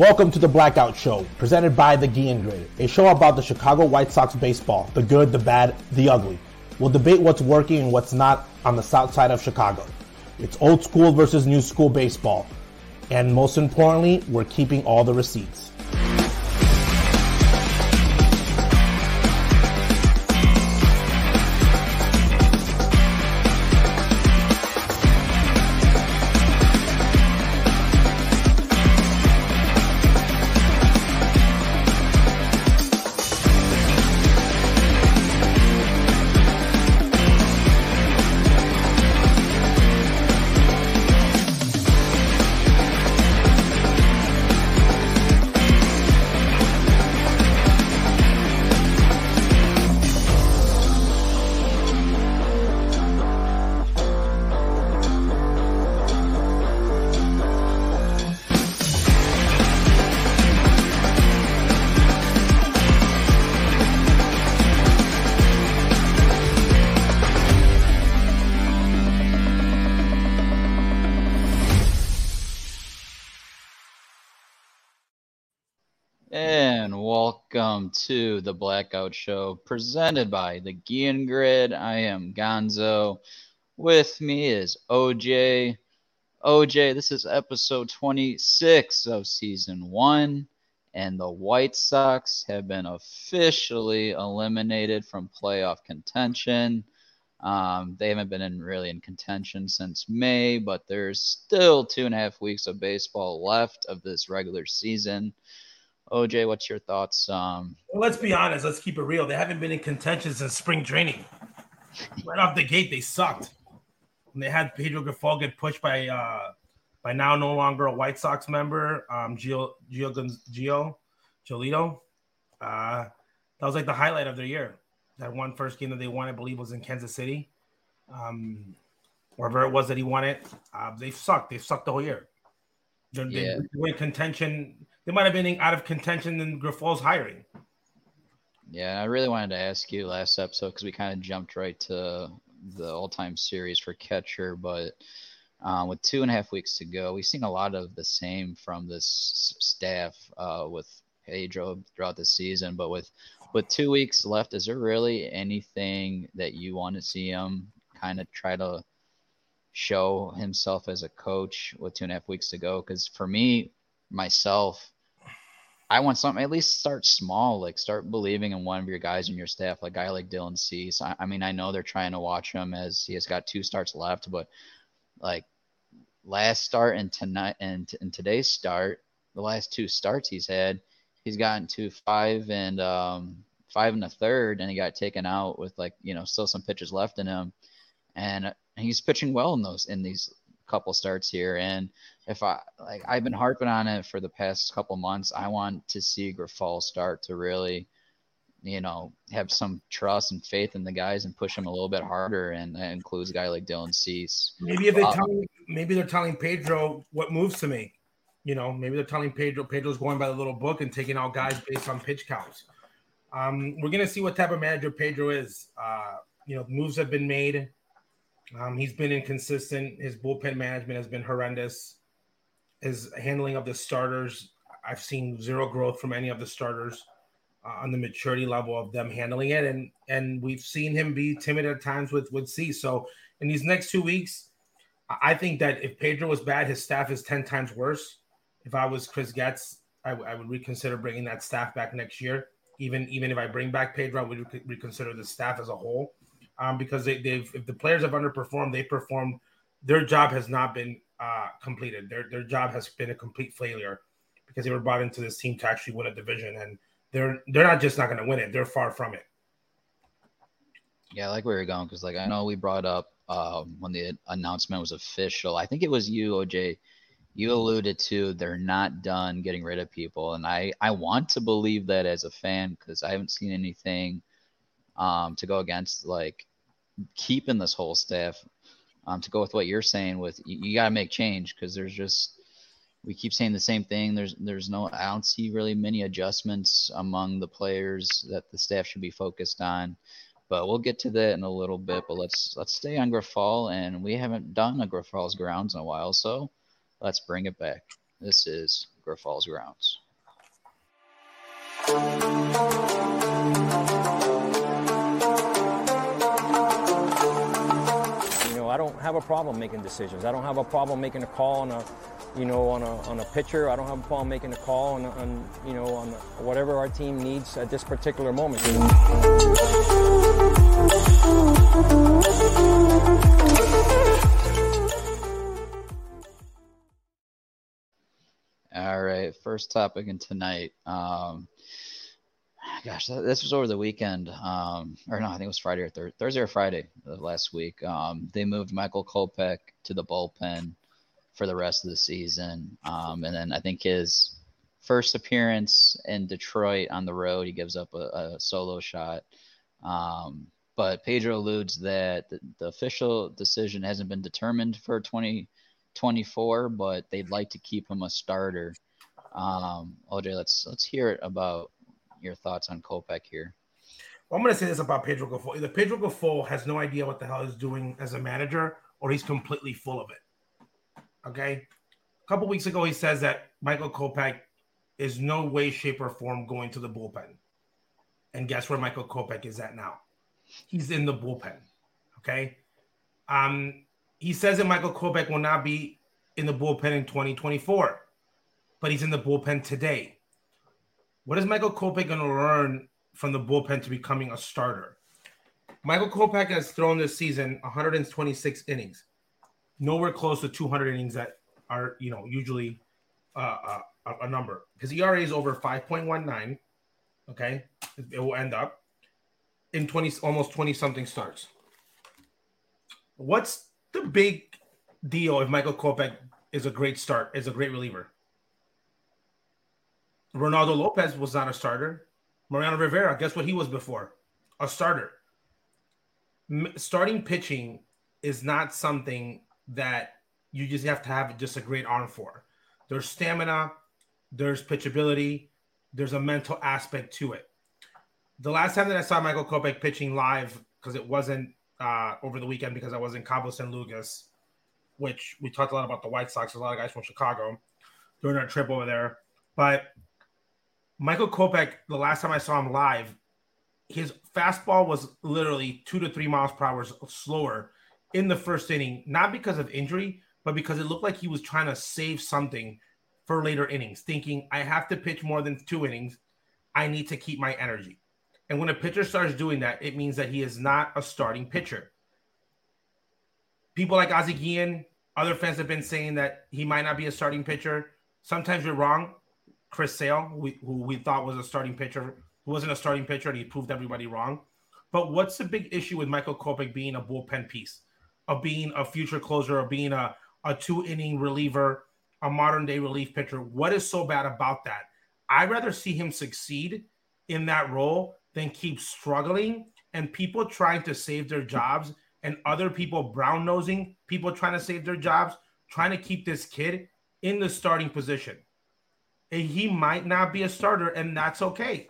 Welcome to the Blackout Show, presented by the Guillen Grid, a show about the Chicago White Sox baseball, the good, the bad, the ugly. We'll debate what's working and what's not on the south side of Chicago. It's old school versus new school baseball. And most importantly, we're keeping all the receipts. To the Blackout Show presented by the Guillen Grid. I am Gonzo. With me is OJ. OJ, this is episode 26 of season one, and the White Sox have been officially eliminated from playoff contention. Um, they haven't been in really in contention since May, but there's still two and a half weeks of baseball left of this regular season. OJ, what's your thoughts? Um, well, let's be honest. Let's keep it real. They haven't been in contention since spring training. right off the gate, they sucked. When they had Pedro Grifol get pushed by uh, by now no longer a White Sox member, um, Gio Gio Gio Giolito. Uh, that was like the highlight of their year. That one first game that they won, I believe, was in Kansas City. Um, wherever it was that he won it, uh, they sucked. They sucked the whole year. They, yeah. they were in contention they might have been out of contention in Grifol's hiring. Yeah, I really wanted to ask you last episode because we kind of jumped right to the all-time series for catcher, but um, with two and a half weeks to go, we've seen a lot of the same from this staff uh, with Pedro throughout the season. But with with two weeks left, is there really anything that you want to see him kind of try to show himself as a coach with two and a half weeks to go? Because for me, myself, I want something at least start small, like start believing in one of your guys in your staff, like a guy like Dylan Cease. I, I mean, I know they're trying to watch him as he has got two starts left, but like last start and tonight and, and today's start, the last two starts he's had, he's gotten to five and um, five and a third, and he got taken out with like you know still some pitches left in him, and he's pitching well in those in these couple starts here. And if I like, I've been harping on it for the past couple months. I want to see Grifol start to really, you know, have some trust and faith in the guys and push them a little bit harder. And that includes a guy like Dylan Cease. Maybe if they uh, telling, maybe they're telling Pedro what moves to make. You know, maybe they're telling Pedro Pedro's going by the little book and taking out guys based on pitch counts. Um, we're gonna see what type of manager Pedro is. Uh, you know, moves have been made. Um, he's been inconsistent. His bullpen management has been horrendous. His handling of the starters, I've seen zero growth from any of the starters uh, on the maturity level of them handling it, and and we've seen him be timid at times with with C. So in these next two weeks, I think that if Pedro was bad, his staff is ten times worse. If I was Chris Getz, I, I would reconsider bringing that staff back next year. Even even if I bring back Pedro, I would reconsider the staff as a whole um, because they, have if the players have underperformed, they performed. Their job has not been uh, completed. Their their job has been a complete failure because they were brought into this team to actually win a division, and they're they're not just not going to win it; they're far from it. Yeah, I like where you're going because, like, I know we brought up uh, when the announcement was official. I think it was you, OJ. You alluded to they're not done getting rid of people, and I I want to believe that as a fan because I haven't seen anything um, to go against like keeping this whole staff. Um, to go with what you're saying, with you, you got to make change because there's just we keep saying the same thing. There's there's no I don't see really many adjustments among the players that the staff should be focused on. But we'll get to that in a little bit. But let's let's stay on Grifol, and we haven't done a Grifol's grounds in a while, so let's bring it back. This is Niagara Falls grounds. I don't have a problem making decisions. I don't have a problem making a call on a, you know, on a on a pitcher. I don't have a problem making a call on, on you know, on whatever our team needs at this particular moment. All right, first topic in tonight. Um, gosh, this was over the weekend, um, or no, I think it was Friday or thir- Thursday or Friday last week. Um, they moved Michael Kopech to the bullpen for the rest of the season, um, and then I think his first appearance in Detroit on the road, he gives up a, a solo shot. Um, but Pedro alludes that the, the official decision hasn't been determined for 20- 24, but they'd like to keep him a starter. Um, OJ, let's let's hear it about your thoughts on Kopech here. Well, I'm going to say this about Pedro Grifol. Either Pedro Grifol has no idea what the hell he's doing as a manager, or he's completely full of it. Okay. A couple weeks ago, he says that Michael Kopech is no way, shape, or form going to the bullpen. And guess where Michael Kopech is at now? He's in the bullpen. Okay. Um, he says that Michael Kopech will not be in the bullpen in 2024, but he's in the bullpen today. What is Michael Kopech going to learn from the bullpen to becoming a starter? Michael Kopech has thrown this season 126 innings, nowhere close to 200 innings that are you know usually uh, a, a number. His ERA is over 5.19. Okay, it will end up in 20 almost 20 something starts. What's the big deal if Michael Kopech is a great start, is a great reliever. Reynaldo Lopez was not a starter. Mariano Rivera, guess what he was before? A starter. M- starting pitching is not something that you just have to have just a great arm for. There's stamina, there's pitchability, there's a mental aspect to it. The last time that I saw Michael Kopech pitching live, because it wasn't uh, over the weekend because I was in Cabo San Lucas, which we talked a lot about the White Sox. A lot of guys from Chicago during our trip over there. But Michael Kopech, the last time I saw him live, his fastball was literally two to three miles per hour slower in the first inning, not because of injury, but because it looked like he was trying to save something for later innings, thinking, I have to pitch more than two innings. I need to keep my energy. And when a pitcher starts doing that, it means that he is not a starting pitcher. People like Ozzie Guillen, other fans have been saying that he might not be a starting pitcher. Sometimes you're wrong. Chris Sale, who we, who we thought was a starting pitcher, who wasn't a starting pitcher, and he proved everybody wrong. But what's the big issue with Michael Kopech being a bullpen piece, of being a future closer, of being a, a two inning reliever, a modern day relief pitcher? What is so bad about that? I'd rather see him succeed in that role than keep struggling and people trying to save their jobs and other people brown nosing people trying to save their jobs, trying to keep this kid in the starting position. And he might not be a starter, and that's okay.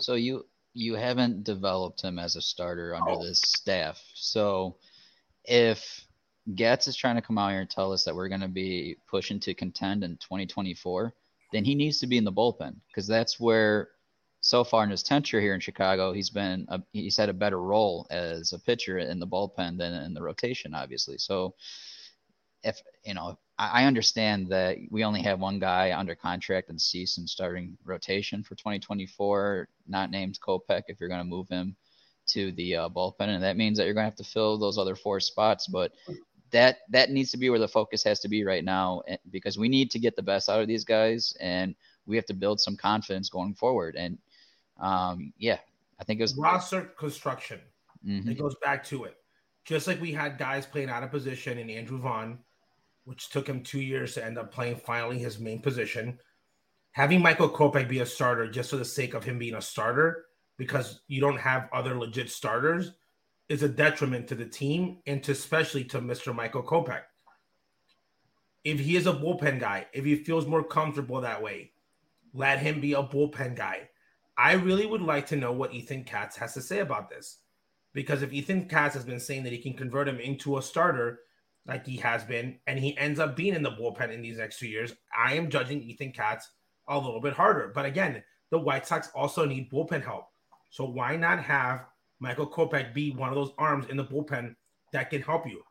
So you you haven't developed him as a starter under oh. this staff. So if Getz is trying to come out here and tell us that we're going to be pushing to contend in 2024, then he needs to be in the bullpen because that's where so far in his tenure here in Chicago, he's been a, he's had a better role as a pitcher in the bullpen than in the rotation, obviously. So if you know, I, understand that we only have one guy under contract and see some starting rotation for 2024, not named Kopech. If you're going to move him to the uh, bullpen, and that means that you're going to have to fill those other four spots, but. That, that needs to be where the focus has to be right now eh, because we need to get the best out of these guys and we have to build some confidence going forward. And um, yeah, I think it was roster construction. Mm-hmm. It goes back to it. Just like we had guys playing out of position in Andrew Vaughn, which took him two years to end up playing finally his main position. Having Michael Kopech be a starter just for the sake of him being a starter, because you don't have other legit starters, is a detriment to the team and to especially to Mr. Michael Kopech. If he is a bullpen guy, if he feels more comfortable that way, let him be a bullpen guy. I really would like to know what Ethan Katz has to say about this. Because if Ethan Katz has been saying that he can convert him into a starter, like he has been, and he ends up being in the bullpen in these next two years, I am judging Ethan Katz a little bit harder. But again, the White Sox also need bullpen help. So why not have Michael Kopech be one of those arms in the bullpen that can help you?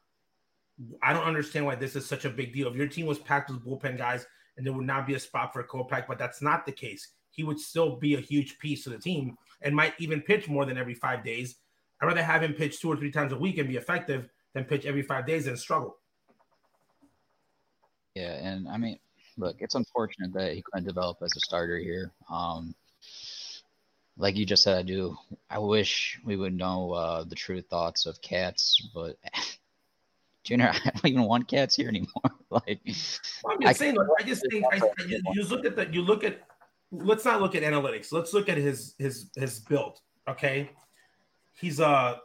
I don't understand why this is such a big deal. If your team was packed with bullpen guys and there would not be a spot for Kopech, but that's not the case. He would still be a huge piece of the team and might even pitch more than every five days. I'd rather have him pitch two or three times a week and be effective than pitch every five days and struggle. Yeah, and I mean, look, it's unfortunate that he couldn't develop as a starter here. Um, like you just said, I do. I wish we would know uh, the true thoughts of Katz, but Junior, I don't even want Katz here anymore. like, well, I'm just I, saying. Look, I just think I, you, you look at that. you look at. Let's not look at analytics. Let's look at his his his build. Okay, he's a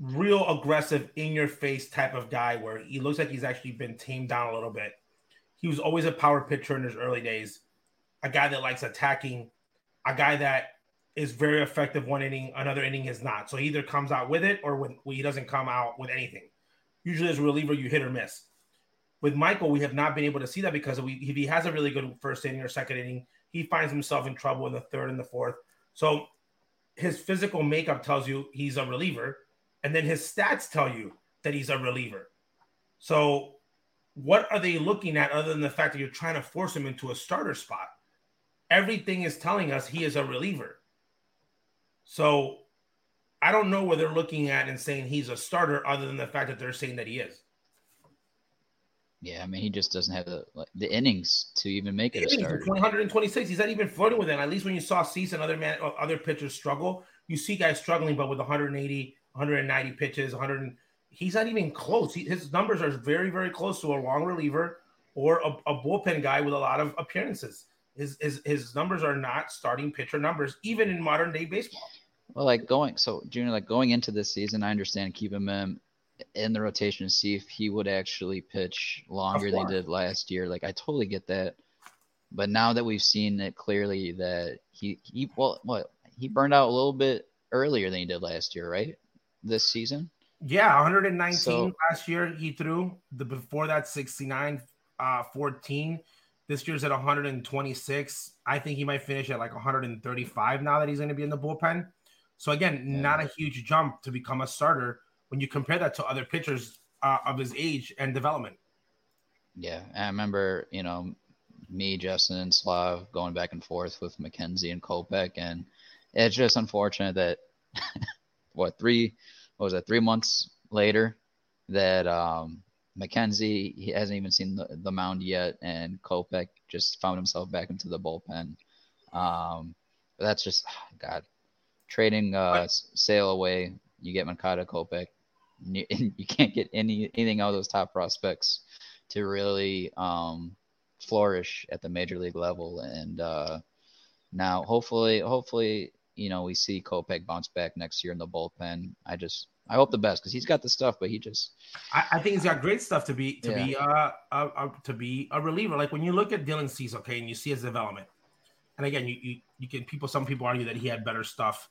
real aggressive, in your face type of guy where he looks like he's actually been tamed down a little bit. He was always a power pitcher in his early days, a guy that likes attacking, a guy that is very effective one inning, another inning is not. So he either comes out with it or when he doesn't come out with anything. Usually, as a reliever, you hit or miss. With Michael, we have not been able to see that because we, if he has a really good first inning or second inning, he finds himself in trouble in the third and the fourth. So his physical makeup tells you he's a reliever, and then his stats tell you that he's a reliever. So, what are they looking at other than the fact that you're trying to force him into a starter spot? Everything is telling us he is a reliever. So, I don't know what they're looking at and saying he's a starter other than the fact that they're saying that he is. Yeah, I mean, he just doesn't have the like, the innings to even make it a starter. 126. He's not even flirting with it. At least when you saw Cease and other man, other pitchers struggle, you see guys struggling, but with 180, 190 pitches, 100, he's not even close. He, his numbers are very, very close to a long reliever or a, a, bullpen guy with a lot of appearances. His, his his numbers are not starting pitcher numbers, even in modern day baseball. Well, like going so Junior, like going into this season, I understand keeping him in the rotation to see if he would actually pitch longer than he did last year. Like I totally get that. But now that we've seen it clearly that he he well what he burned out a little bit earlier than he did last year, right? This season. Yeah, 119 so, last year he threw. The before that 69 uh 14. This year's at 126. I think he might finish at like 135 now that he's going to be in the bullpen. So again, yeah. not a huge jump to become a starter when you compare that to other pitchers uh, of his age and development. Yeah, I remember, you know, me, Justin, and Slav going back and forth with McKenzie and Kopech, and it's just unfortunate that what three what was that three months later that um, McKenzie he hasn't even seen the, the mound yet, and Kopech just found himself back into the bullpen. Um, but that's just God trading uh, Sale away. You get Moncada, Kopech, and you can't get any anything out of those top prospects to really um, flourish at the major league level. And uh, now, hopefully, hopefully, you know, we see Kopech bounce back next year in the bullpen. I just I hope the best because he's got the stuff, but he just. I, I, think he's got great stuff to be to yeah. be uh, uh, uh, to be a reliever. Like when you look at Dylan Cease, okay, and you see his development, and again, you you, you can people some people argue that he had better stuff.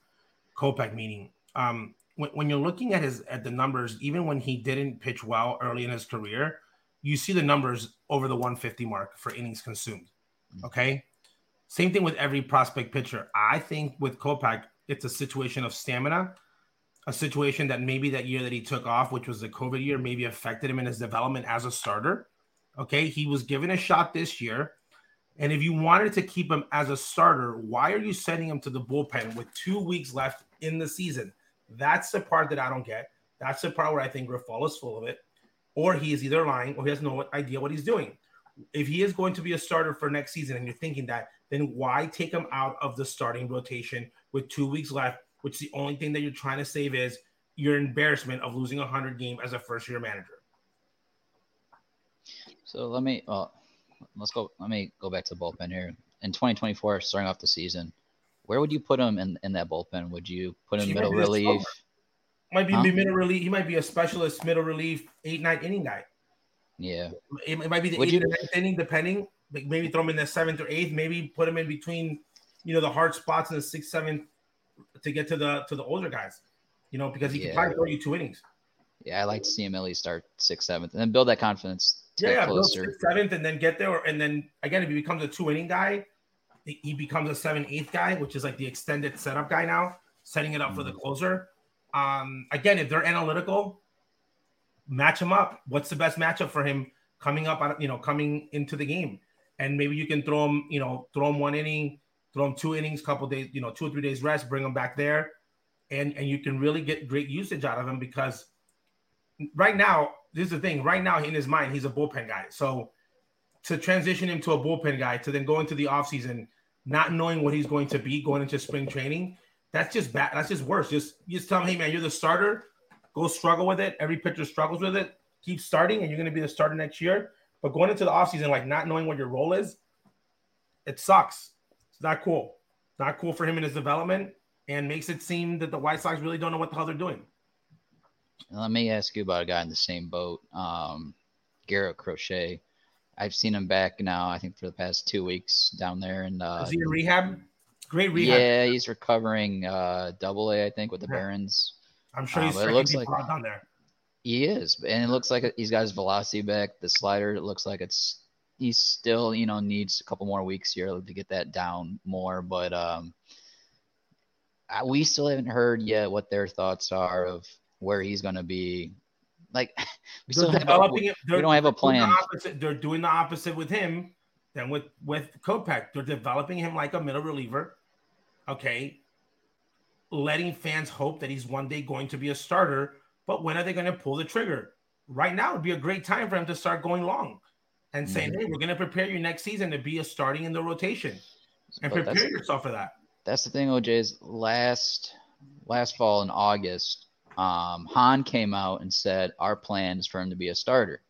Kopech meaning um, when, when you're looking at his at the numbers, even when he didn't pitch well early in his career, you see the numbers over the 150 mark for innings consumed. Mm-hmm. Okay. Same thing with every prospect pitcher. I think with Kopech, it's a situation of stamina, a situation that maybe that year that he took off, which was the COVID year, maybe affected him in his development as a starter. Okay. He was given a shot this year. And if you wanted to keep him as a starter, why are you sending him to the bullpen with two weeks left in the season? That's the part that I don't get. That's the part where I think Grifol is full of it, or he is either lying or he has no idea what he's doing. If he is going to be a starter for next season and you're thinking that, then why take him out of the starting rotation with two weeks left, which the only thing that you're trying to save is your embarrassment of losing a 100 game as a first year manager? So let me, let's go, let me go back to the bullpen here. In 2024, starting off the season, where would you put him in, in that bullpen? Would you put him he middle relief? Might be huh? middle relief. He might be a specialist middle relief, eight nine inning guy. Yeah, it, it might be the would eighth you... ninth inning, depending. Maybe throw him in the seventh or eighth. Maybe put him in between, you know, the hard spots in the sixth, seventh to get to the to the older guys. You know, because he yeah. can probably throw you two innings. Yeah, I like to see him at least start sixth, seventh, and then build that confidence. Yeah, yeah build sixth, seventh, and then get there. And then again, if he becomes a two inning guy, he becomes a seven, eighth guy, which is like the extended setup guy now, setting it up mm-hmm. for the mm-hmm. closer. Um, again, if they're analytical, match him up. What's the best matchup for him coming up? You know, coming into the game, and maybe you can throw him. You know, throw him one inning, throw him two innings, couple days. You know, two or three days rest, bring him back there, and and you can really get great usage out of him because right now, this is the thing. Right now, in his mind, he's a bullpen guy. So to transition him to a bullpen guy, to then go into the offseason not knowing what he's going to be going into spring training, that's just bad. That's just worse. Just just tell him, hey man, you're the starter. Go struggle with it. Every pitcher struggles with it. Keep starting, and you're going to be the starter next year. But going into the offseason, like not knowing what your role is, it sucks. It's not cool. Not cool for him in his development, and makes it seem that the White Sox really don't know what the hell they're doing. Let me ask you about a guy in the same boat, um, Garrett Crochet. I've seen him back now. I think for the past two weeks down there, and uh, is he in rehab? Great rehab. Yeah, he's recovering uh, double A, I think, with the yeah. Barons. I'm sure he's uh, it looks like down there. He is, and it looks like he's got his velocity back. The slider, it looks like it's he still, you know, needs a couple more weeks here to get that down more. But um, we still haven't heard yet what their thoughts are of where he's going to be like we still have a, we don't have a plan. The they're doing the opposite with him than with with Kopech. They're developing him like a middle reliever. Okay, letting fans hope that he's one day going to be a starter. But when are they going to pull the trigger? Right now would be a great time for him to start going long and saying, mm-hmm. "Hey, we're going to prepare you next season to be a starting in the rotation and but prepare yourself for that." That's the thing, OJ's last last fall in August um, Hahn came out and said our plan is for him to be a starter,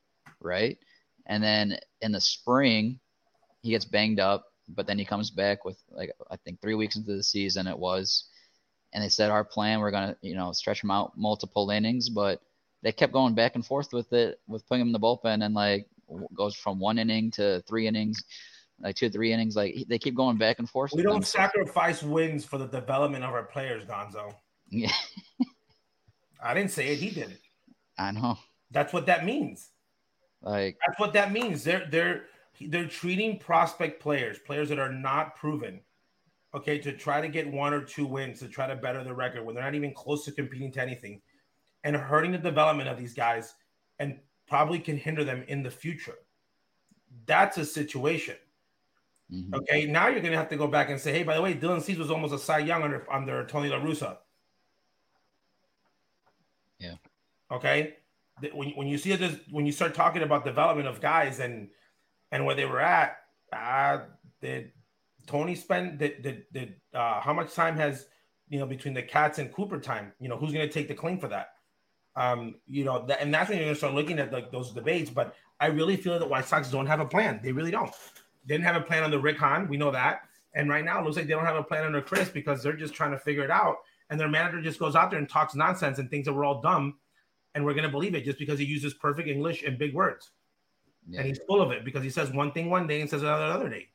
right? And then in the spring, he gets banged up, but then he comes back with like I think three weeks into the season it was, and they said our plan we're gonna you know stretch him out multiple innings, but they kept going back and forth with it with putting him in the bullpen and like goes from one inning to three innings like two three innings. Like they keep going back and forth. We don't them. sacrifice wins for the development of our players, Gonzo. Yeah. I didn't say it. He did it. I know. That's what that means. Like that's what that means. They're they're they're treating prospect players, players that are not proven, okay, to try to get one or two wins to try to better the record when they're not even close to competing to anything, and hurting the development of these guys, and probably can hinder them in the future. That's a situation. Mm-hmm. Okay, now you're gonna have to go back and say, hey, by the way, Dylan Cease was almost a Cy Young under under Tony La Russa. Yeah. Okay. When, when you see it, this, when you start talking about development of guys and and where they were at, uh, did Tony spend did did, did uh, how much time has you know between the Katz and Cooper time? You know who's going to take the claim for that? Um, you know, that, and that's when you're going to start looking at like those debates. But I really feel that White Sox don't have a plan. They really don't. They didn't have a plan on the Rick Hahn. We know that. And right now, it looks like they don't have a plan under Chris because they're just trying to figure it out and their manager just goes out there and talks nonsense and thinks that we're all dumb and we're going to believe it just because he uses perfect English and big words. Yeah. And he's full of it because he says one thing one day and says another other day.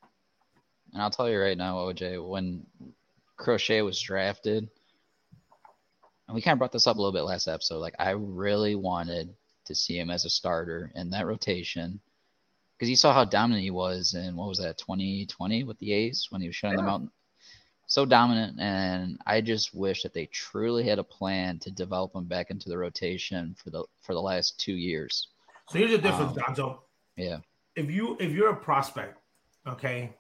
And I'll tell you right now, OJ, when Crochet was drafted, and we kind of brought this up a little bit last episode, like I really wanted to see him as a starter in that rotation because you saw how dominant he was in what was that 2020 with the A's when he was shutting yeah. them out so dominant, and I just wish that they truly had a plan to develop him back into the rotation for the for the last two years. So here's the difference, um, Gonzo. Yeah. If you if you're a prospect, okay,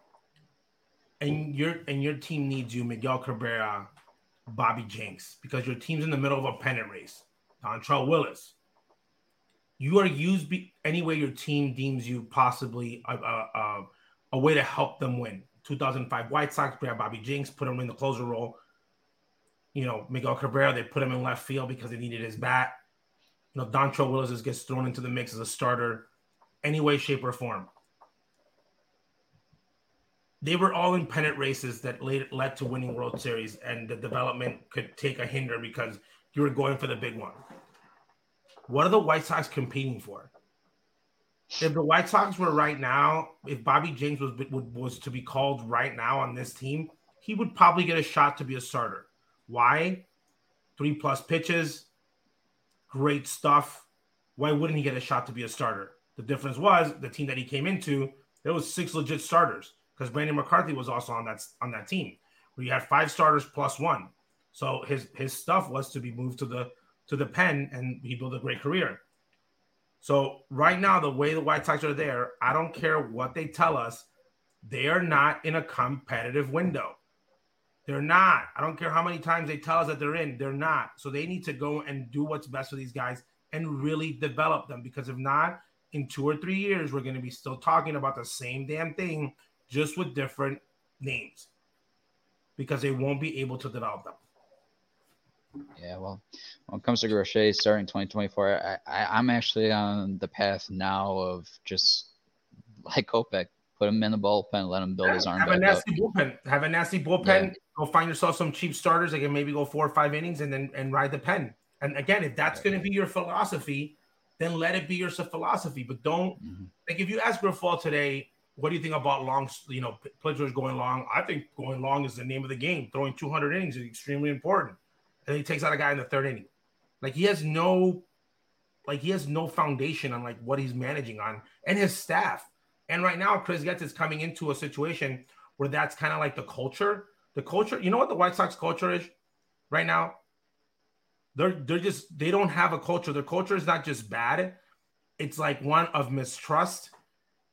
and your and your team needs you, Miguel Cabrera, Bobby Jenks, because your team's in the middle of a pennant race, Dontrelle Willis. You are used be, any way your team deems you possibly a, a, a, a way to help them win. 2005 White Sox grab Bobby Jenks, put him in the closer role. You know, Miguel Cabrera, they put him in left field because they needed his bat. You know, Dontrelle Willis gets thrown into the mix as a starter, any way, shape, or form. They were all in pennant races that led, led to winning World Series, and the development could take a hinder because you were going for the big one. What are the White Sox competing for? if the White Sox were right now, if Bobby Jenks was was to be called right now on this team, he would probably get a shot to be a starter. Why? Three plus pitches, great stuff. Why wouldn't he get a shot to be a starter? The difference was the team that he came into, there was six legit starters because Brandon McCarthy was also on that on that team where you had five starters plus one. So his his stuff was to be moved to the to the pen and he built a great career. So right now, the way the White Sox are there, I don't care what they tell us, they are not in a competitive window. They're not. I don't care how many times they tell us that they're in, they're not. So they need to go and do what's best for these guys and really develop them because if not, in two or three years, we're going to be still talking about the same damn thing, just with different names because they won't be able to develop them. Yeah, well, when it comes to Crochet starting 2024, I, I, am actually on the path now of just like Kopech, put him in the bullpen, let him build yeah, his arm. Have a nasty up. bullpen. Have a nasty bullpen. Yeah. Go find yourself some cheap starters that can maybe go four or five innings and then and ride the pen. And again, if that's going to be your philosophy, then let it be your philosophy. But don't mm-hmm. like if you ask Grifol today, what do you think about long? You know, players going long. I think going long is the name of the game. Throwing 200 innings is extremely important. And he takes out a guy in the third inning. Like he has no, like he has no foundation on like what he's managing on and his staff. And right now, Chris Getz is coming into a situation where that's kind of like the culture. The culture, you know what the White Sox culture is right now? They're they're just they don't have a culture. Their culture is not just bad, it's like one of mistrust,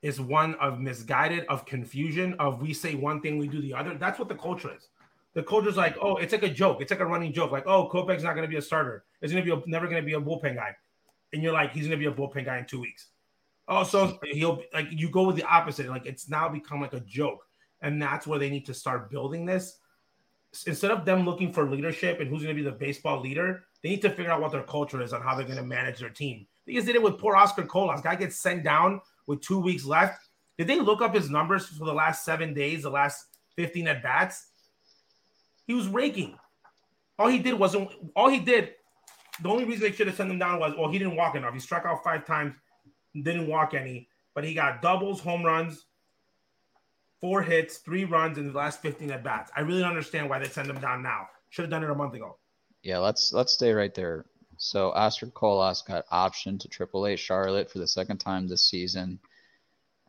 is one of misguided, of confusion, of we say one thing, we do the other. That's what the culture is. The culture's like, oh, it's like a joke. It's like a running joke. Like, oh, Kopech's not going to be a starter. It's going to be a, never going to be a bullpen guy. And you're like, he's going to be a bullpen guy in two weeks. Oh, so he'll like you go with the opposite. Like it's now become like a joke, and that's where they need to start building this. Instead of them looking for leadership and who's going to be the baseball leader, they need to figure out what their culture is on how they're going to manage their team. They just did it with poor Oscar Colas. Guy gets sent down with two weeks left. Did they look up his numbers for the last seven days, the last 15 at bats? He was raking. All he did wasn't all he did. The only reason they should have sent him down was, well, he didn't walk enough. He struck out five times, didn't walk any, but he got doubles, home runs, four hits, three runs in the last 15 at bats. I really don't understand why they sent him down now. Should have done it a month ago. Yeah, let's let's stay right there. So Oscar Colas got optioned to Triple AAA Charlotte for the second time this season.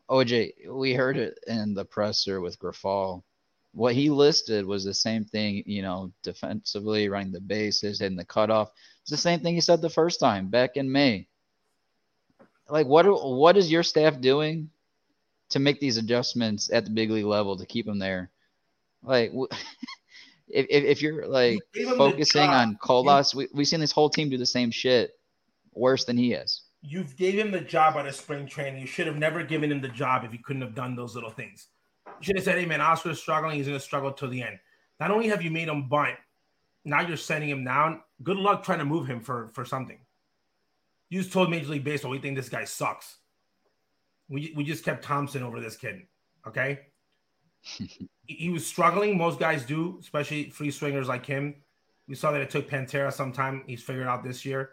OJ, we heard it in the presser with Grifol what he listed was the same thing, you know, defensively, running the bases, hitting the cutoff. It's the same thing he said the first time back in May. Like, what what is your staff doing to make these adjustments at the big league level to keep him there? Like, if, if, if you're like focusing on Colas, we, we've seen this whole team do the same shit worse than he is. You've gave him the job out of spring training. You should have never given him the job if he couldn't have done those little things. You should have said, hey, man, Oscar's struggling. He's going to struggle till the end. Not only have you made him bunt, now you're sending him down. Good luck trying to move him for, for something. You just told Major League Baseball, we think this guy sucks. We, we just kept Thompson over this kid. Okay. He was struggling. Most guys do, especially free swingers like him. We saw that it took Pantera some time. He's figured out this year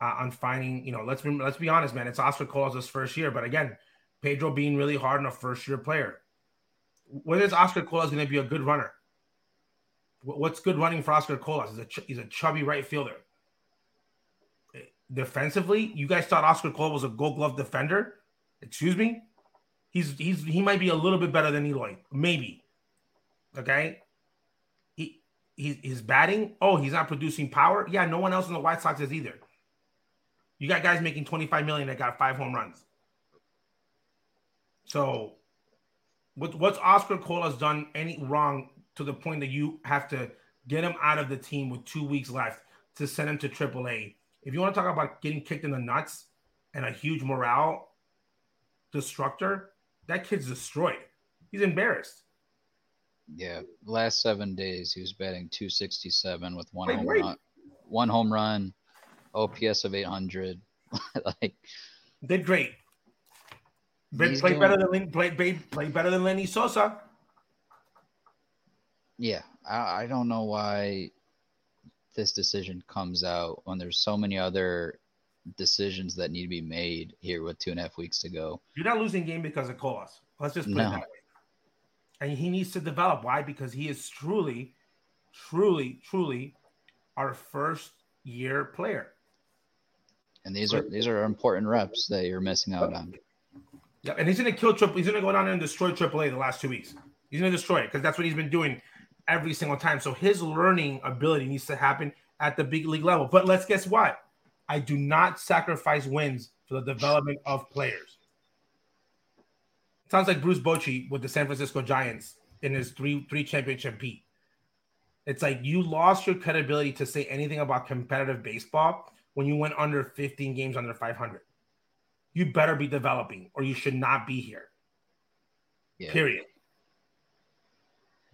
uh, on finding, you know, let's be, let's be honest, man. It's Oscar Colas' first year. But again, Pedro being really hard on a first year player whether it's Oscar Colas going to be a good runner. What's good running for Oscar Colas? He's a, ch- he's a chubby right fielder. Defensively, you guys thought Oscar Colas was a gold glove defender? Excuse me? He's he's he might be a little bit better than Eloy. Maybe. Okay. He, he his batting, oh, he's not producing power. Yeah, no one else in the White Sox is either. You got guys making 25 million that got five home runs. So what, what's Oscar Colas done any wrong to the point that you have to get him out of the team with two weeks left to send him to AAA? If you want to talk about getting kicked in the nuts and a huge morale destructor, that kid's destroyed. He's embarrassed. Yeah, last seven days he was batting 267 with one wait, home wait. run, one home run, OPS of 800. like did great. Play, play better than play, play, play better than Lenny Sosa. Yeah, I, I don't know why this decision comes out when there's so many other decisions that need to be made here with two and a half weeks to go. You're not losing game because of Colas. Let's just put no. it that way. And he needs to develop. Why? Because he is truly, truly, truly our first year player. And these are these are important reps that you're missing out on. Yeah, and he's gonna kill triple. He's gonna go down there and destroy AAA the last two weeks. He's gonna destroy it because that's what he's been doing every single time. So his learning ability needs to happen at the big league level. But let's guess what? I do not sacrifice wins for the development of players. Sounds like Bruce Bochy with the San Francisco Giants in his three three championship beat. It's like you lost your credibility to say anything about competitive baseball when you went under 15 games under 500. You better be developing or you should not be here. Yeah. Period.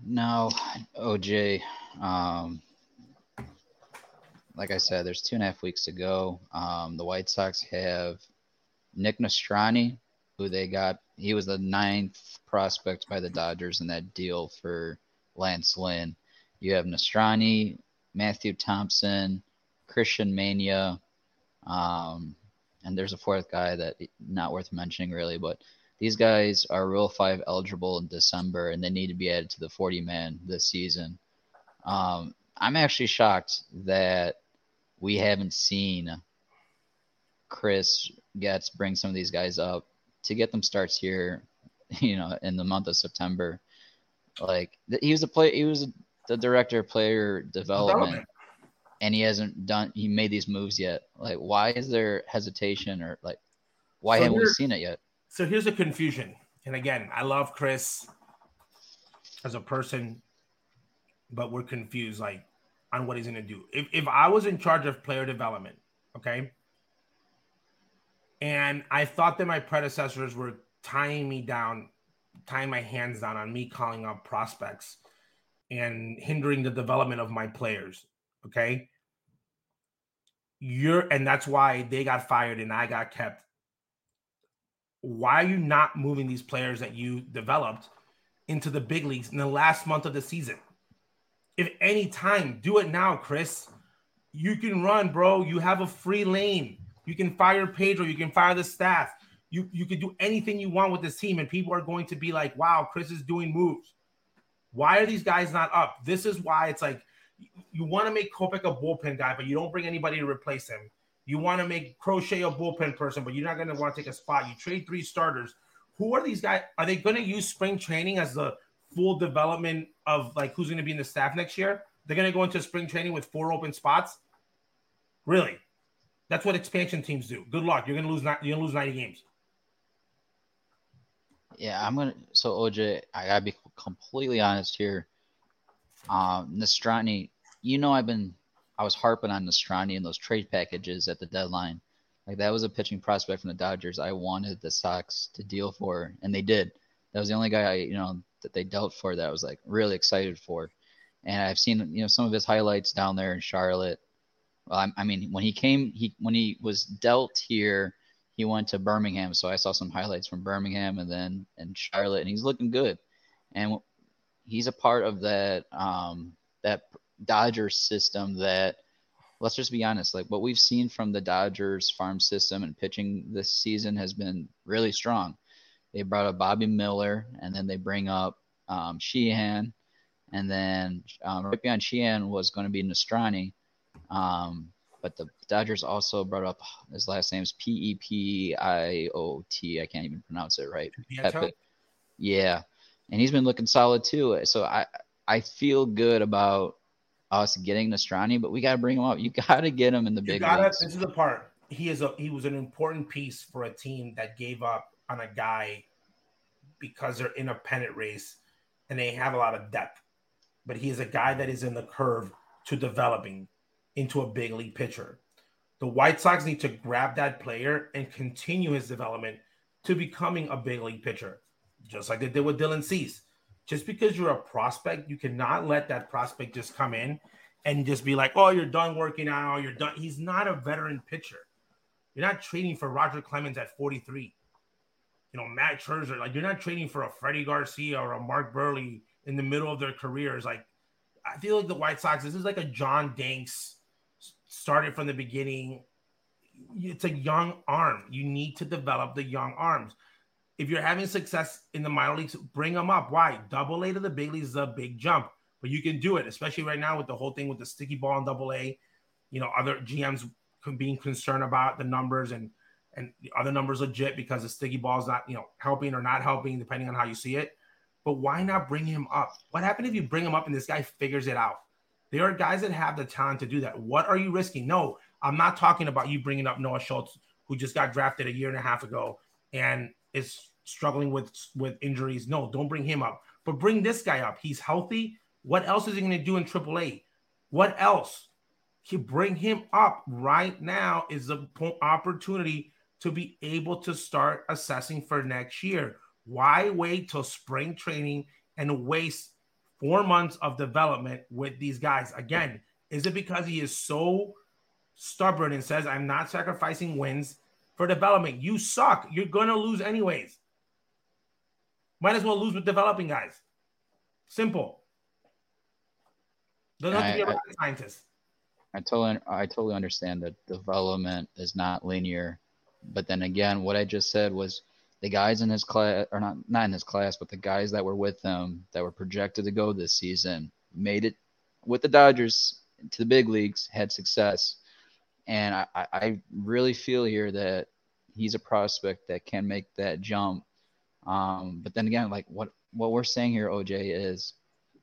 No, OJ. Um, like I said, there's two and a half weeks to go. Um, the White Sox have Nick Nastrani, who they got. He was the ninth prospect by the Dodgers in that deal for Lance Lynn. You have Nastrani, Matthew Thompson, Cristian Mena, um, and there's a fourth guy that not worth mentioning really, but these guys are Rule Five eligible in December, and they need to be added to the 40 man this season. Um, I'm actually shocked that we haven't seen Chris Getz bring some of these guys up to get them starts here, you know, in the month of September. Like he was a play, he was the director of player development, development, and he hasn't done, he made these moves yet. Like, why is there hesitation or like, why so haven't we seen it yet? So here's a confusion, and again, I love Chris as a person, but we're confused. Like, on what he's going to do. If, if I was in charge of player development, okay, and I thought that my predecessors were tying me down, tying my hands down on me calling up prospects and hindering the development of my players, okay, you're, and that's why they got fired and I got kept. Why are you not moving these players that you developed into the big leagues in the last month of the season? If any time, do it now, Chris. You can run, bro. You have a free lane. You can fire Pedro. You can fire the staff. You you can do anything you want with this team, and people are going to be like, "Wow, Chris is doing moves." Why are these guys not up? This is why it's like you want to make Kopech a bullpen guy, but you don't bring anybody to replace him. You want to make Crochet a bullpen person, but you're not going to want to take a spot. You trade three starters. Who are these guys? Are they going to use spring training as the full development of like who's going to be in the staff next year. They're going to go into spring training with four open spots. Really, that's what expansion teams do. Good luck. You're going to lose. You're going to lose ninety games. Yeah, I'm gonna. So OJ, I gotta be completely honest here. Um, Nastrani, you know, I've been, I was harping on Nastrani and those trade packages at the deadline. Like that was a pitching prospect from the Dodgers. I wanted the Sox to deal for, and they did. That was the only guy I, you know, that they dealt for that I was like really excited for. And I've seen you know some of his highlights down there in Charlotte. Well, I, I mean, when he came, he when he was dealt here, he went to Birmingham. So I saw some highlights from Birmingham and then in Charlotte, and he's looking good. And he's a part of that um, that Dodgers system that let's just be honest, like what we've seen from the Dodgers farm system and pitching this season has been really strong. They brought up Bobby Miller, and then they bring up um, Sheehan, and then um, right behind Sheehan was going to be Nastrini. Um, but the Dodgers also brought up his last name is P E P I O T. I can't even pronounce it right. Yeah, and he's been looking solid too. So I I feel good about us getting Nastrini, but we got to bring him up. You got to get him in the you big. Gotta. This is the part. He is a he was an important piece for a team that gave up on a guy because they're in a pennant race and they have a lot of depth. But he is a guy that is in the curve to developing into a big league pitcher. The White Sox need to grab that player and continue his development to becoming a big league pitcher, just like they did with Dylan Cease. Just because you're a prospect, you cannot let that prospect just come in and just be like, oh, you're done working out, you're done. He's not a veteran pitcher. You're not trading for Roger Clemens at 43 you know, Max Scherzer. Like you're not trading for a Freddie Garcia or a Mark Buehrle in the middle of their careers. Like I feel like the White Sox, this is like a John Danks started from the beginning. It's a young arm. You need to develop the young arms. If you're having success in the minor leagues, bring them up. Why? Double A to the big leagues is a big jump, but you can do it, especially right now with the whole thing with the sticky ball in double A. You know, other GMs being concerned about the numbers and and the numbers legit because the sticky ball is not you know helping or not helping depending on how you see it. But why not bring him up? What happened if you bring him up and this guy figures it out? There are guys that have the talent to do that. What are you risking? No, I'm not talking about you bringing up Noah Schultz, who just got drafted a year and a half ago and is struggling with with injuries. No, don't bring him up. But bring this guy up. He's healthy. What else is he going to do in AAA? What else? He bring him up right now is the opportunity to be able to start assessing for next year. Why wait till spring training and waste four months of development with these guys? Again, is it because he is so stubborn and says, I'm not sacrificing wins for development? You suck. You're going to lose anyways. Might as well lose with developing guys. Simple. Doesn't have to be a rocket scientist. I totally, I totally understand that development is not linear, but then again, what I just said was the guys in his class, or not, not in his class, but the guys that were with him that were projected to go this season made it with the Dodgers to the big leagues, had success, and I, I really feel here that he's a prospect that can make that jump. Um, but then again, like what what we're saying here, OJ, is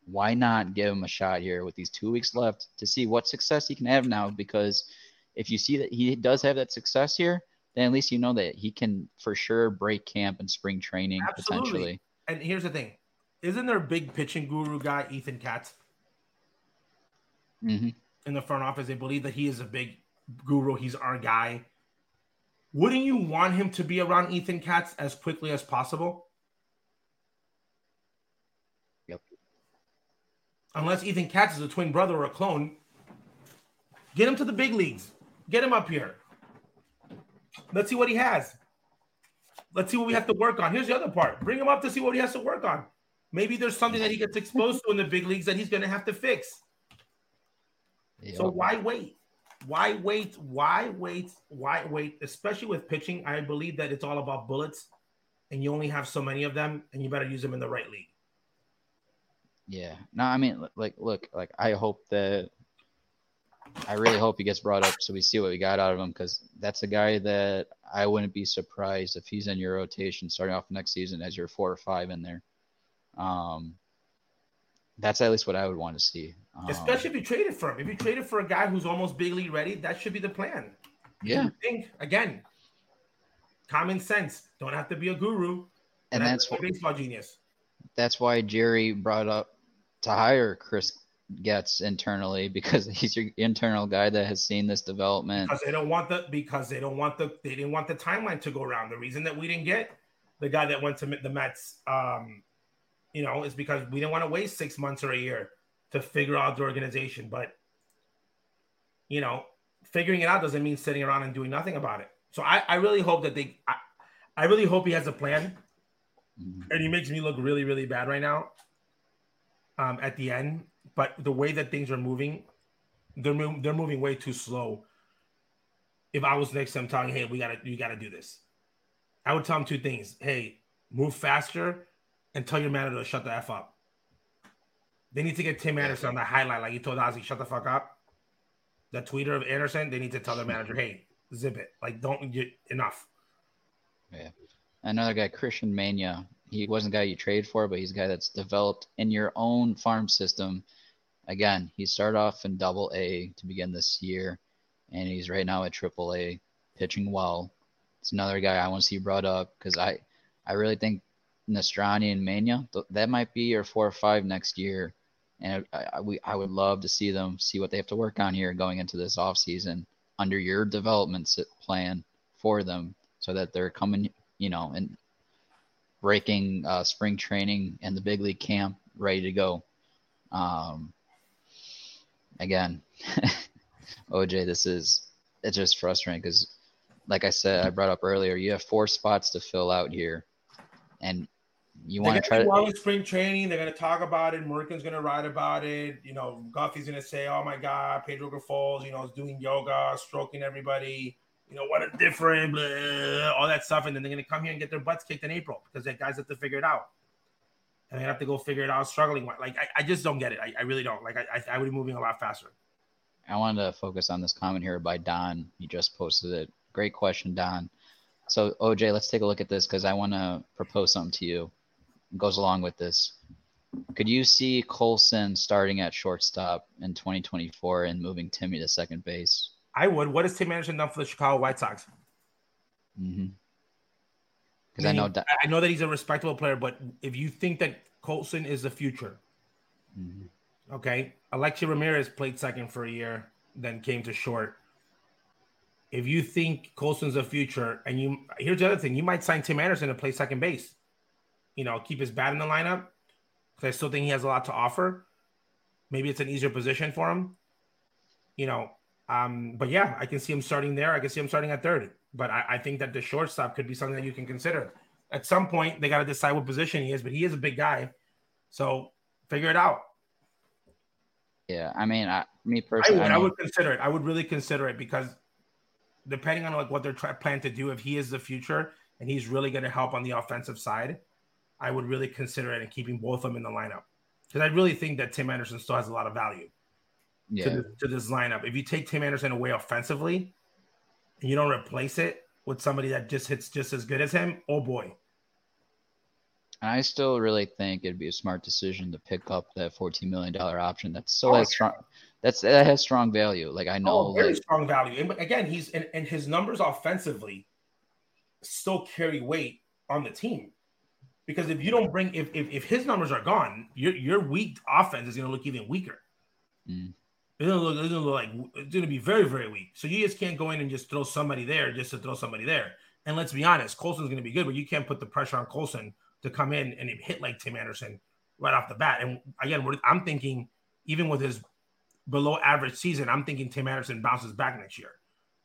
why not give him a shot here with these two weeks left to see what success he can have now? Because if you see that he does have that success here, then at least you know that he can for sure break camp and spring training Absolutely. potentially. And here's the thing: isn't there a big pitching guru guy, Ethan Katz? Mm-hmm. In the front office, they believe that he is a big guru. He's our guy. Wouldn't you want him to be around Ethan Katz as quickly as possible? Yep. Unless Ethan Katz is a twin brother or a clone. Get him to the big leagues. Get him up here. Let's see what he has. Let's see what we have to work on. Here's the other part. Bring him up to see what he has to work on. Maybe there's something that he gets exposed to in the big leagues that he's going to have to fix. Yep. So why wait? Why wait? Why wait? Why wait? Especially with pitching, I believe that it's all about bullets, and you only have so many of them, and you better use them in the right league. Yeah. No, I mean, like, look, like, I hope that I really hope he gets brought up so we see what we got out of him because that's a guy that I wouldn't be surprised if he's in your rotation starting off next season as your four or five in there. Um, that's at least what I would want to see. Um, Especially if you traded for him. If you traded for a guy who's almost big league ready, that should be the plan. Yeah. think again, common sense. Don't have to be a guru. And that's what baseball genius. That's why Jerry brought up to hire Chris Getz internally because he's your internal guy that has seen this development. Because they don't want the because they don't want the they didn't want the timeline to go around. The reason that we didn't get the guy that went to the Mets, um, you know, is because we didn't want to waste six months or a year to figure out the organization. But you know, figuring it out doesn't mean sitting around and doing nothing about it. So I, I really hope that they I, I really hope he has a plan. Mm-hmm. And he makes me look really, really bad right now um, at the end. But the way that things are moving, they're they're moving way too slow. If I was next to him telling, "Hey, we gotta you gotta do this," I would tell him two things: Hey, move faster, and tell your manager to shut the f up. They need to get Tim Anderson on the highlight, like you told Ozzy, "Shut the fuck up." The tweeter of Anderson, they need to tell their manager, "Hey, zip it. Like, don't get enough." Yeah. Another guy, Cristian Mena. he wasn't a guy you trade for, but he's a guy that's developed in your own farm system. Again, he started off in double A to begin this year, and he's right now at triple A, pitching well. It's another guy I want to see brought up because I, I really think Nastrini and Mena, that might be your four or five next year. And I, I, we, I would love to see them see what they have to work on here going into this offseason under your development plan for them so that they're coming, you know, and breaking uh, spring training and the big league camp ready to go. Um, again, OJ, this is it's just frustrating because, like I said, I brought up earlier, you have four spots to fill out here, and you want to try to. Well, spring training, they're going to talk about it. Morgan's going to write about it. You know, Guffey's going to say, "Oh my God, Pedro Grifol, you know, is doing yoga, stroking everybody." you know, what a different, blah, all that stuff. And then they're going to come here and get their butts kicked in April because that guys have to figure it out. And they have to go figure it out struggling. Like, I, I just don't get it. I, I really don't. Like, I, I would be moving a lot faster. I wanted to focus on this comment here by Don. He just posted it. Great question, Don. So OJ, let's take a look at this because I want to propose something to you. It goes along with this. Could you see Colson starting at shortstop in 2024 and moving Timmy to second base? I would. What has Tim Anderson done for the Chicago White Sox? Mm-hmm. Because I, mean, I know that I know that he's a respectable player, but if you think that Colson is the future, mm-hmm. okay, Alexei Ramirez played second for a year, then came to short. If you think Colson's the future, and you here's the other thing, you might sign Tim Anderson to play second base. You know, keep his bat in the lineup because I still think he has a lot to offer. Maybe it's an easier position for him. You know, um, but yeah, I can see him starting there. I can see him starting at third. But I, I think that the shortstop could be something that you can consider. At some point, they got to decide what position he is, but he is a big guy. So figure it out. Yeah, I mean, I, me personally, I would, I, I would, consider it. I would really consider it because depending on like what they're try- planning to do, if he is the future and he's really going to help on the offensive side, I would really consider it and keeping both of them in the lineup because I really think that Tim Anderson still has a lot of value yeah. to, this, to this lineup. If you take Tim Anderson away offensively and you don't replace it with somebody that just hits just as good as him, oh boy. And I still really think it'd be a smart decision to pick up that fourteen million dollar option. That's so oh, strong. That's that has strong value. Like I know, oh, very like, strong value. And again, he's and, and his numbers offensively still carry weight on the team. Because if you don't bring if if, if his numbers are gone, your your weak offense is going to look even weaker. Mm. It's gonna look, it's gonna look like it's gonna be very, very weak. So you just can't go in and just throw somebody there just to throw somebody there. And let's be honest, Colson's gonna be good, but you can't put the pressure on Colson to come in and hit like Tim Anderson right off the bat. And again, I'm thinking even with his below average season, I'm thinking Tim Anderson bounces back next year.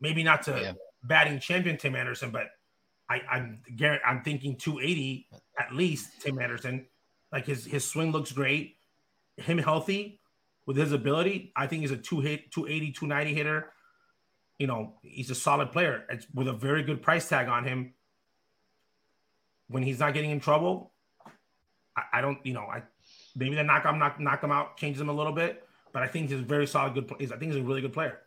Maybe not to yeah. batting champion Tim Anderson, but I, I'm I'm thinking 280 at least. Tim Anderson, like his his swing looks great. Him healthy with his ability, I think he's a two hit 280 290 hitter. You know, he's a solid player. It's with a very good price tag on him. When he's not getting in trouble, I, I don't. You know, I maybe the knock him knock knock him out changes him a little bit, but I think he's a very solid good. I think he's a really good player.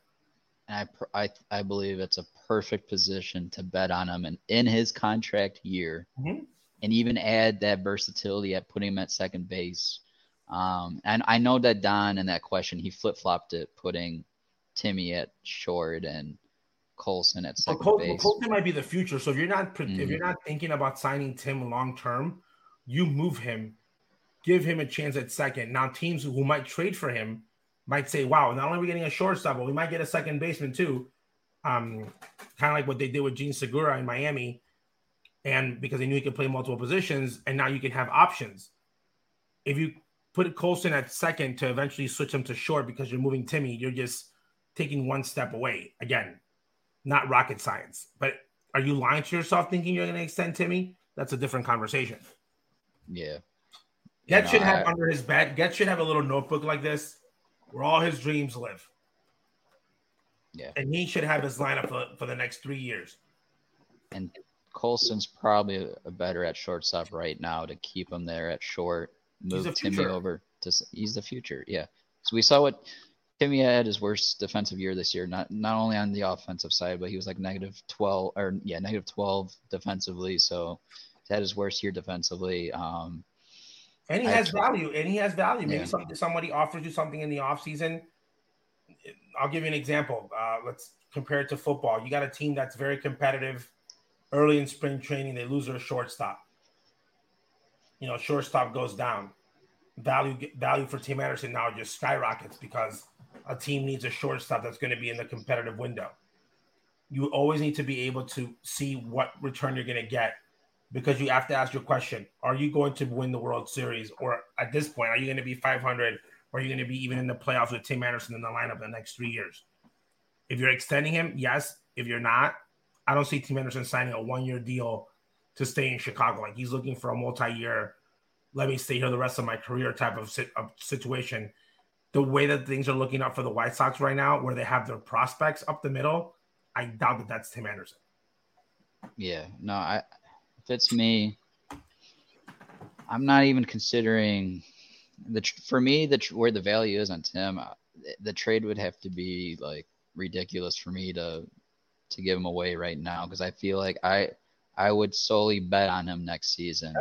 And I, I, I believe it's a perfect position to bet on him and in his contract year, mm-hmm. and even add that versatility at putting him at second base. Um, and I know that Don in that question he flip flopped it, putting Timmy at short and Colson at second Col- base. Colson might be the future. So if you're not mm-hmm. if you're not thinking about signing Tim long term, you move him, give him a chance at second. Now teams who might trade for him might say, wow, not only are we getting a shortstop, but we might get a second baseman too. Um, kind of like what they did with Jean Segura in Miami. And because they knew he could play multiple positions, and now you can have options. If you put Colson at second to eventually switch him to short because you're moving Timmy, you're just taking one step away. Again, not rocket science. But are you lying to yourself thinking you're going to extend Timmy? That's a different conversation. Yeah. Getz should have I... under his bed. Getz should have a little notebook like this where all his dreams live. Yeah. And he should have his lineup for, for the next three years. And Colson's probably a better at shortstop right now to keep him there at short. Move Timmy over to he's the future. Yeah. So we saw what Timmy had his worst defensive year this year. Not not only on the offensive side, but he was like negative twelve or yeah, negative twelve defensively. So he had his worst year defensively. Um, and he has value, and he has value. Maybe yeah. somebody offers you something in the offseason. I'll give you an example. Uh, let's compare it to football. You got a team that's very competitive early in spring training, they lose their shortstop. You know, shortstop goes down. Value value for Tim Anderson now just skyrockets because a team needs a shortstop that's going to be in the competitive window. You always need to be able to see what return you're going to get because you have to ask your question are you going to win the world series or at this point are you going to be 500 or are you going to be even in the playoffs with tim anderson in the lineup the next three years if you're extending him yes if you're not i don't see tim anderson signing a one-year deal to stay in chicago like he's looking for a multi-year let me stay here the rest of my career type of, of situation the way that things are looking up for the white sox right now where they have their prospects up the middle i doubt that that's tim anderson yeah no i if it's me, I'm not even considering the for me the where the value is on Tim. Uh, the trade would have to be like ridiculous for me to to give him away right now because I feel like I I would solely bet on him next season.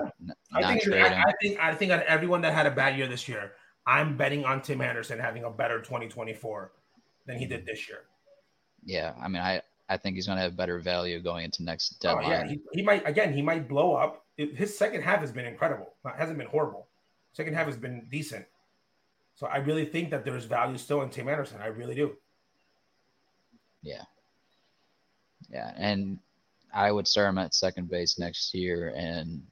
I think, I, I, think I think on everyone that had a bad year this year, I'm betting on Tim Anderson having a better 2024 than he did this year. Yeah, I mean, I I think he's going to have better value going into next deadline. Oh, yeah, he, he, might again. He might blow up. His second half has been incredible. It hasn't been horrible. Second half has been decent. So I really think that there's value still in Tim Anderson. I really do. Yeah. Yeah, and I would start him at second base next year, and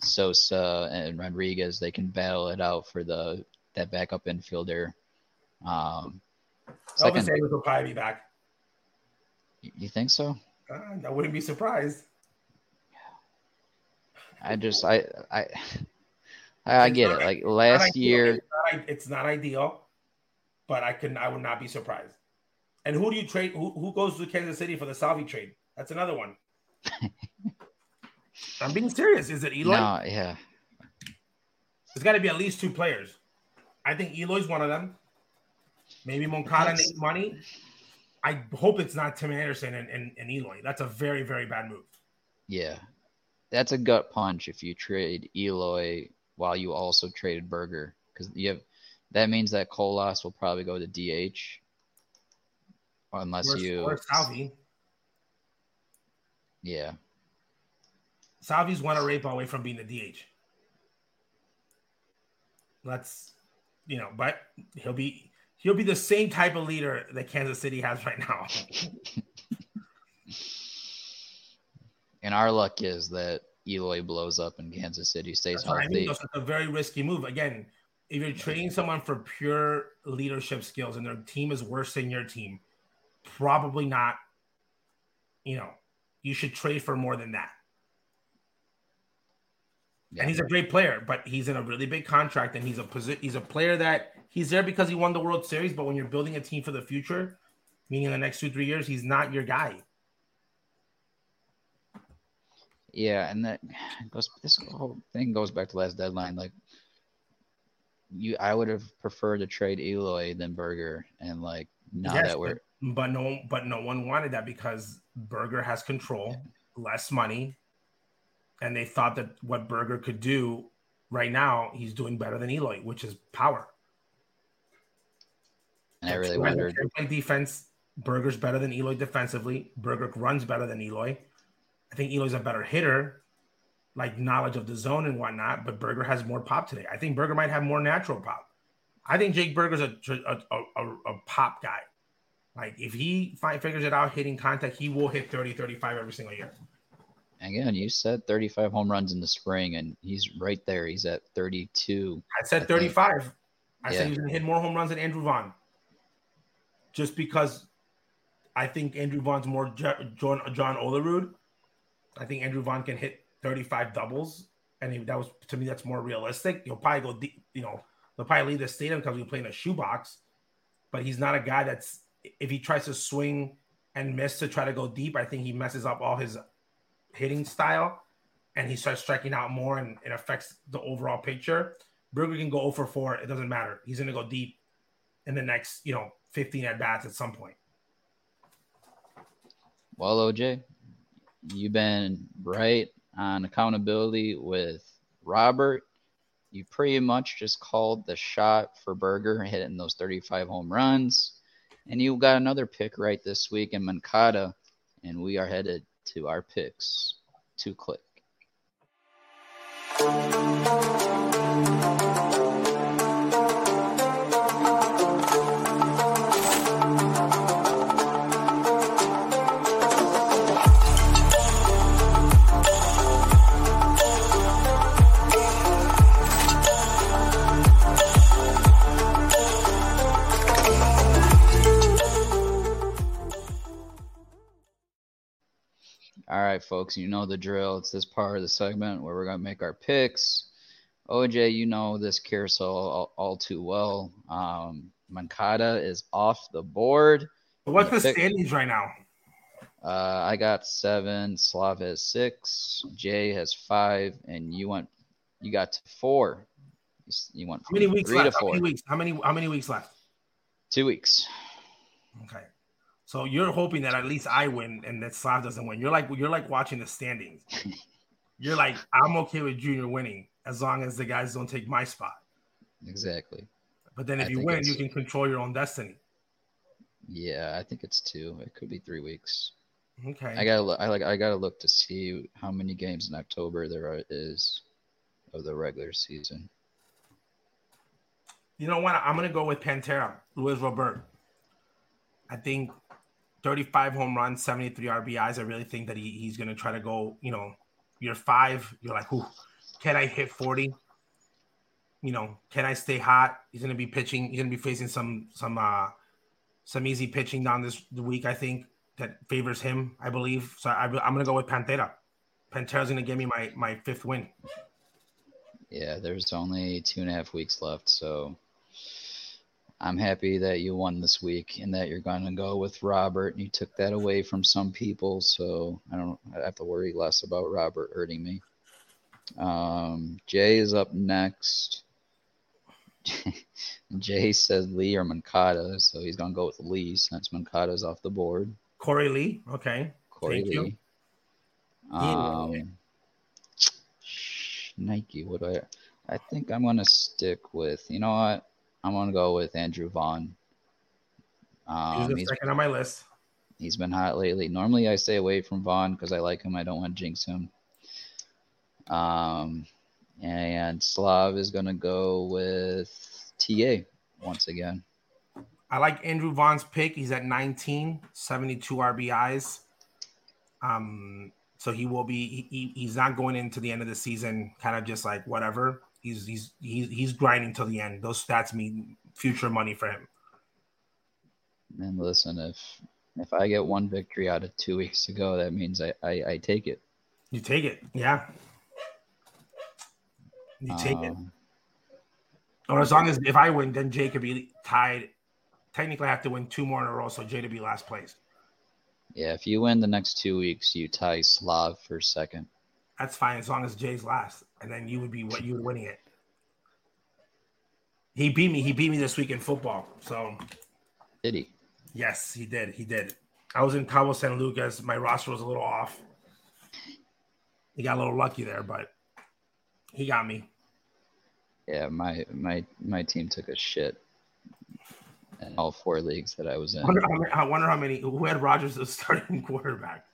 Sosa and Rodriguez they can battle it out for the that backup infielder. Um, second, Elvis Davis will probably be back. You think so? Uh, I wouldn't be surprised. I just I I I get not, it. Like last year, it's not, it's not, ideal, but I can I would not be surprised. And who do you trade? Who, who goes to Kansas City for the Salvi trade? That's another one. I'm being serious. Is it Eloy? No, yeah. There's got to be at least two players. I think Eloy's one of them. Maybe Moncada needs money. I hope it's not Tim Anderson and, and, and Eloy. That's a very, very bad move. Yeah. That's a gut punch if you trade Eloy while you also traded Burger. Because you have that means that Colas will probably go to DH. Unless you or Salvi. Yeah. Salvi's one rape away from being a DH. Let's you know, but he'll be he'll be the same type of leader that Kansas City has right now. and our luck is that Eloy blows up and Kansas City stays healthy. I mean. That's a very risky move. Again, if you're trading someone for pure leadership skills and their team is worse than your team, probably not. You know, you should trade for more than that. Yeah. And he's a great player, but he's in a really big contract, and he's a he's a player that he's there because he won the World Series. But when you're building a team for the future, meaning the next two three years, he's not your guy. Yeah, and that goes. This whole thing goes back to last deadline. Like you, I would have preferred to trade Eloy than Burger, and like now yes, that we're but, but no, but no one wanted that because Burger has control, less money, and they thought that what Burger could do right now, he's doing better than Eloy, which is power. And I really wondered. Defense, Burger's better than Eloy defensively. Burger runs better than Eloy. I think Eloy's a better hitter, like knowledge of the zone and whatnot. But Burger has more pop today. I think Burger might have more natural pop. I think Jake Burger's a a, a, a pop guy. Like if he find, figures it out hitting contact, he will hit 30, 35 every single year. Again, you said 35 home runs in the spring, and he's right there. He's at 32. I said 35. I, I yeah. said he's going to hit more home runs than Andrew Vaughn. Just because I think Andrew Vaughn's more John, John Olerud. I think Andrew Vaughn can hit 35 doubles, and that was to me that's more realistic. He'll probably go deep, you know, they'll probably leave the stadium because we play in a shoebox, but he's not a guy that's if he tries to swing and miss to try to go deep, I think he messes up all his hitting style and he starts striking out more and it affects the overall picture. Burger can go 0 for 4. It doesn't matter. He's going to go deep in the next, you know, 15 at bats at some point. Well, OJ, you've been right on accountability with Robert. You pretty much just called the shot for Burger hitting those 35 home runs. And you got another pick right this week in Moncada. And we are headed to our picks to click. Right, folks, you know the drill. It's this part of the segment where we're going to make our picks. OJ, you know this carousel all, all too well. Um, is off the board. what's the pick, standings right now? Uh, I got seven. Slav has six. Jay has five, and you went. You got to four. You went how many weeks left? How many weeks? How many? How many weeks left? Two weeks. Okay. So you're hoping that at least I win and that Slav doesn't win. You're like you're like watching the standings. you're like, I'm okay with Junior winning as long as the guys don't take my spot. Exactly. But then if I you win, you can control your own destiny. Yeah, I think it's two. It could be three weeks. Okay. I gotta look. I like. I gotta look to see how many games in October there are, is of the regular season. You know what? I'm gonna go with Pantera, Luis Robert. I think 35 home runs, 73 RBIs. I really think that he, he's gonna try to go. You know, you're five, you're like, who can I hit 40? You know, can I stay hot? He's gonna be pitching. He's gonna be facing some some uh some easy pitching down this week. I think that favors him. I believe. So I, am gonna go with Pantera. Pantera's gonna give me my my fifth win. Yeah, there's only two and a half weeks left, so I'm happy that you won this week and that you're going to go with Robert. And You took that away from some people, so I don't I have to worry less about Robert hurting me. Um, Jay is up next. Jay says Lee or Moncada, so he's going to go with Lee since Moncada's off the board. Korey Lee, okay. Korey Thank Lee. You. Um, Nike. What do I? I think I'm going to stick with. You know what? I'm gonna go with Andrew Vaughn. Um, he's second on my list. He's been hot lately. Normally, I stay away from Vaughn because I like him. I don't want to jinx him. Um, and Slav is gonna go with TA once again. I like Andrew Vaughn's pick. He's at 19, 72 RBIs. Um, so he will be. He, he's not going into the end of the season kind of just like whatever he's he's he's he's grinding till the end. Those stats mean future money for him. And listen, if if I get one victory out of two weeks to go, that means I I, I take it. You take it, yeah. You take um, it. Or as long as if I win, then Jay could be tied. Technically, I have to win two more in a row, so Jay to be last place. Yeah, if you win the next two weeks, you tie Slav for second. That's fine as long as Jay's last, and then you would be what you would winning it. He beat me. He beat me this week in football. So did he? Yes, he did. He did. I was in Cabo San Lucas. My roster was a little off. He got a little lucky there, but he got me. Yeah, my my my team took a shit in all four leagues that I was in. I wonder how many, I wonder how many who had Rodgers as starting quarterback.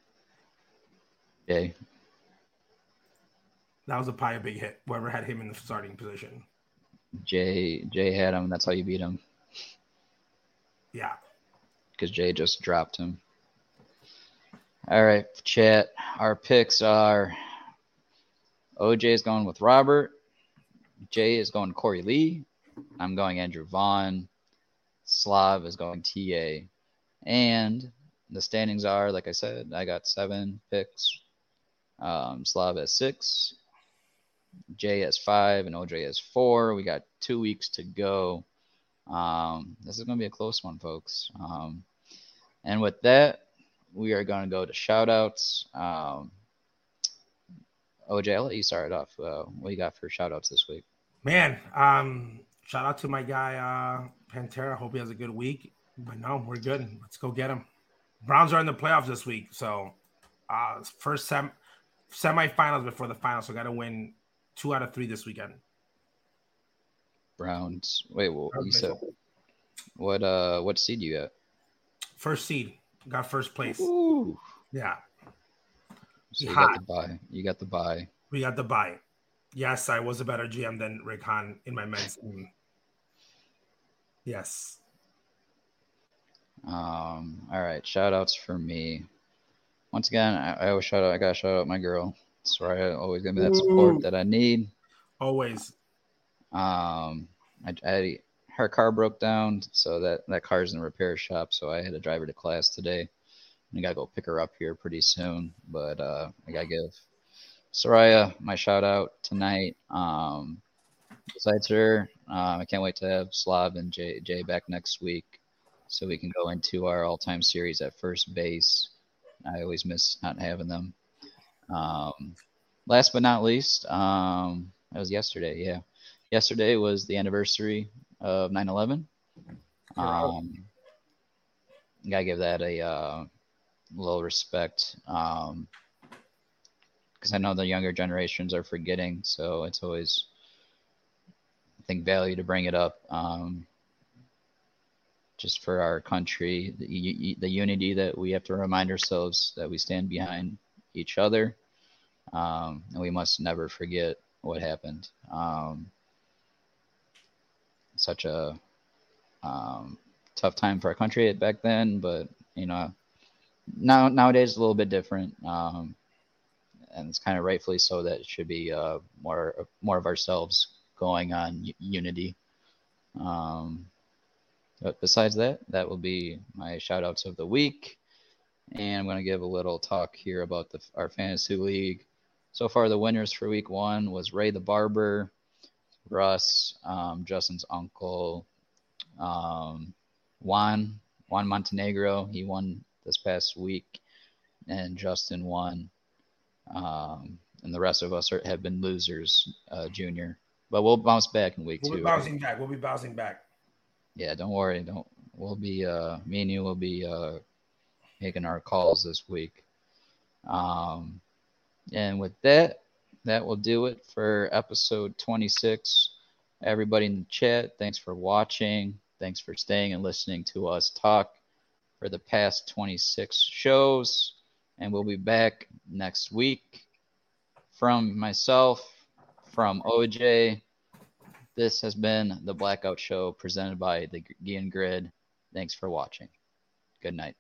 Jay. That was a pie a big hit. Whoever had him in the starting position. Jay Jay had him. That's how you beat him. Yeah. Because Jay just dropped him. All right, chat. Our picks are OJ is going with Robert. Jay is going Korey Lee. I'm going Andrew Vaughn. Slav is going TA. And the standings are, like I said, I got seven picks. Um, Slav has six. Jay has five and OJ has four. We got two weeks to go. Um, this is going to be a close one, folks. Um, and with that, we are going to go to shout outs. Um, OJ, I'll let you start it off. Uh, what you got for shout outs this week? Man, um, shout out to my guy, uh, Pantera. Hope he has a good week. But no, we're good. Let's go get him. Browns are in the playoffs this week. So, uh, first sem- semifinals before the finals. So, got to win two out of three this weekend. Browns. Wait, well, you said what? Uh, what seed you got? First seed. Got first place. Ooh. Yeah. So you got the buy. You got the buy. We got the buy. Yes, I was a better GM than Rick Hahn in my men's team. Yes. Um. All right. Shout outs for me. Once again, I, I always shout out. I gotta shout out my girl. Soraya always give me that support that I need. Always. Um, I, I her car broke down, so that that car's in the repair shop. So I had to drive her to class today. I gotta go pick her up here pretty soon. But uh, I gotta give Soraya my shout out tonight. Um, besides her, um, I can't wait to have Slav and Jay, Jay back next week, so we can go into our all-time series at first base. I always miss not having them. Um, last but not least, um, that was yesterday. Yeah, yesterday was the anniversary of 9/11. Um, gotta give that a uh, little respect. Um, because I know the younger generations are forgetting, so it's always I think value to bring it up. Um, just for our country, the, the unity that we have to remind ourselves that we stand behind each other, um, and we must never forget what happened. Um, such a um, tough time for our country back then, but you know, now nowadays a little bit different, um, and it's kind of rightfully so that it should be uh, more more of ourselves going on unity. Um, but besides that, that will be my shout outs of the week. And I'm going to give a little talk here about the, our fantasy league. So far, the winners for week one was Ray the Barber, Russ, um, Justin's uncle, um, Juan, Juan Montenegro. He won this past week, and Justin won. Um, and the rest of us are, have been losers, uh, Junior. But we'll bounce back in week we'll two. We'll be bouncing back. We'll be bouncing back. Yeah, don't worry. Don't. We'll be. Uh, me and you will be uh, making our calls this week. Um, and with that, that will do it for episode 26. Everybody in the chat, thanks for watching. Thanks for staying and listening to us talk for the past 26 shows. And we'll be back next week. From myself, from OJ, this has been the Blackout Show presented by the Gian Grid. Thanks for watching. Good night.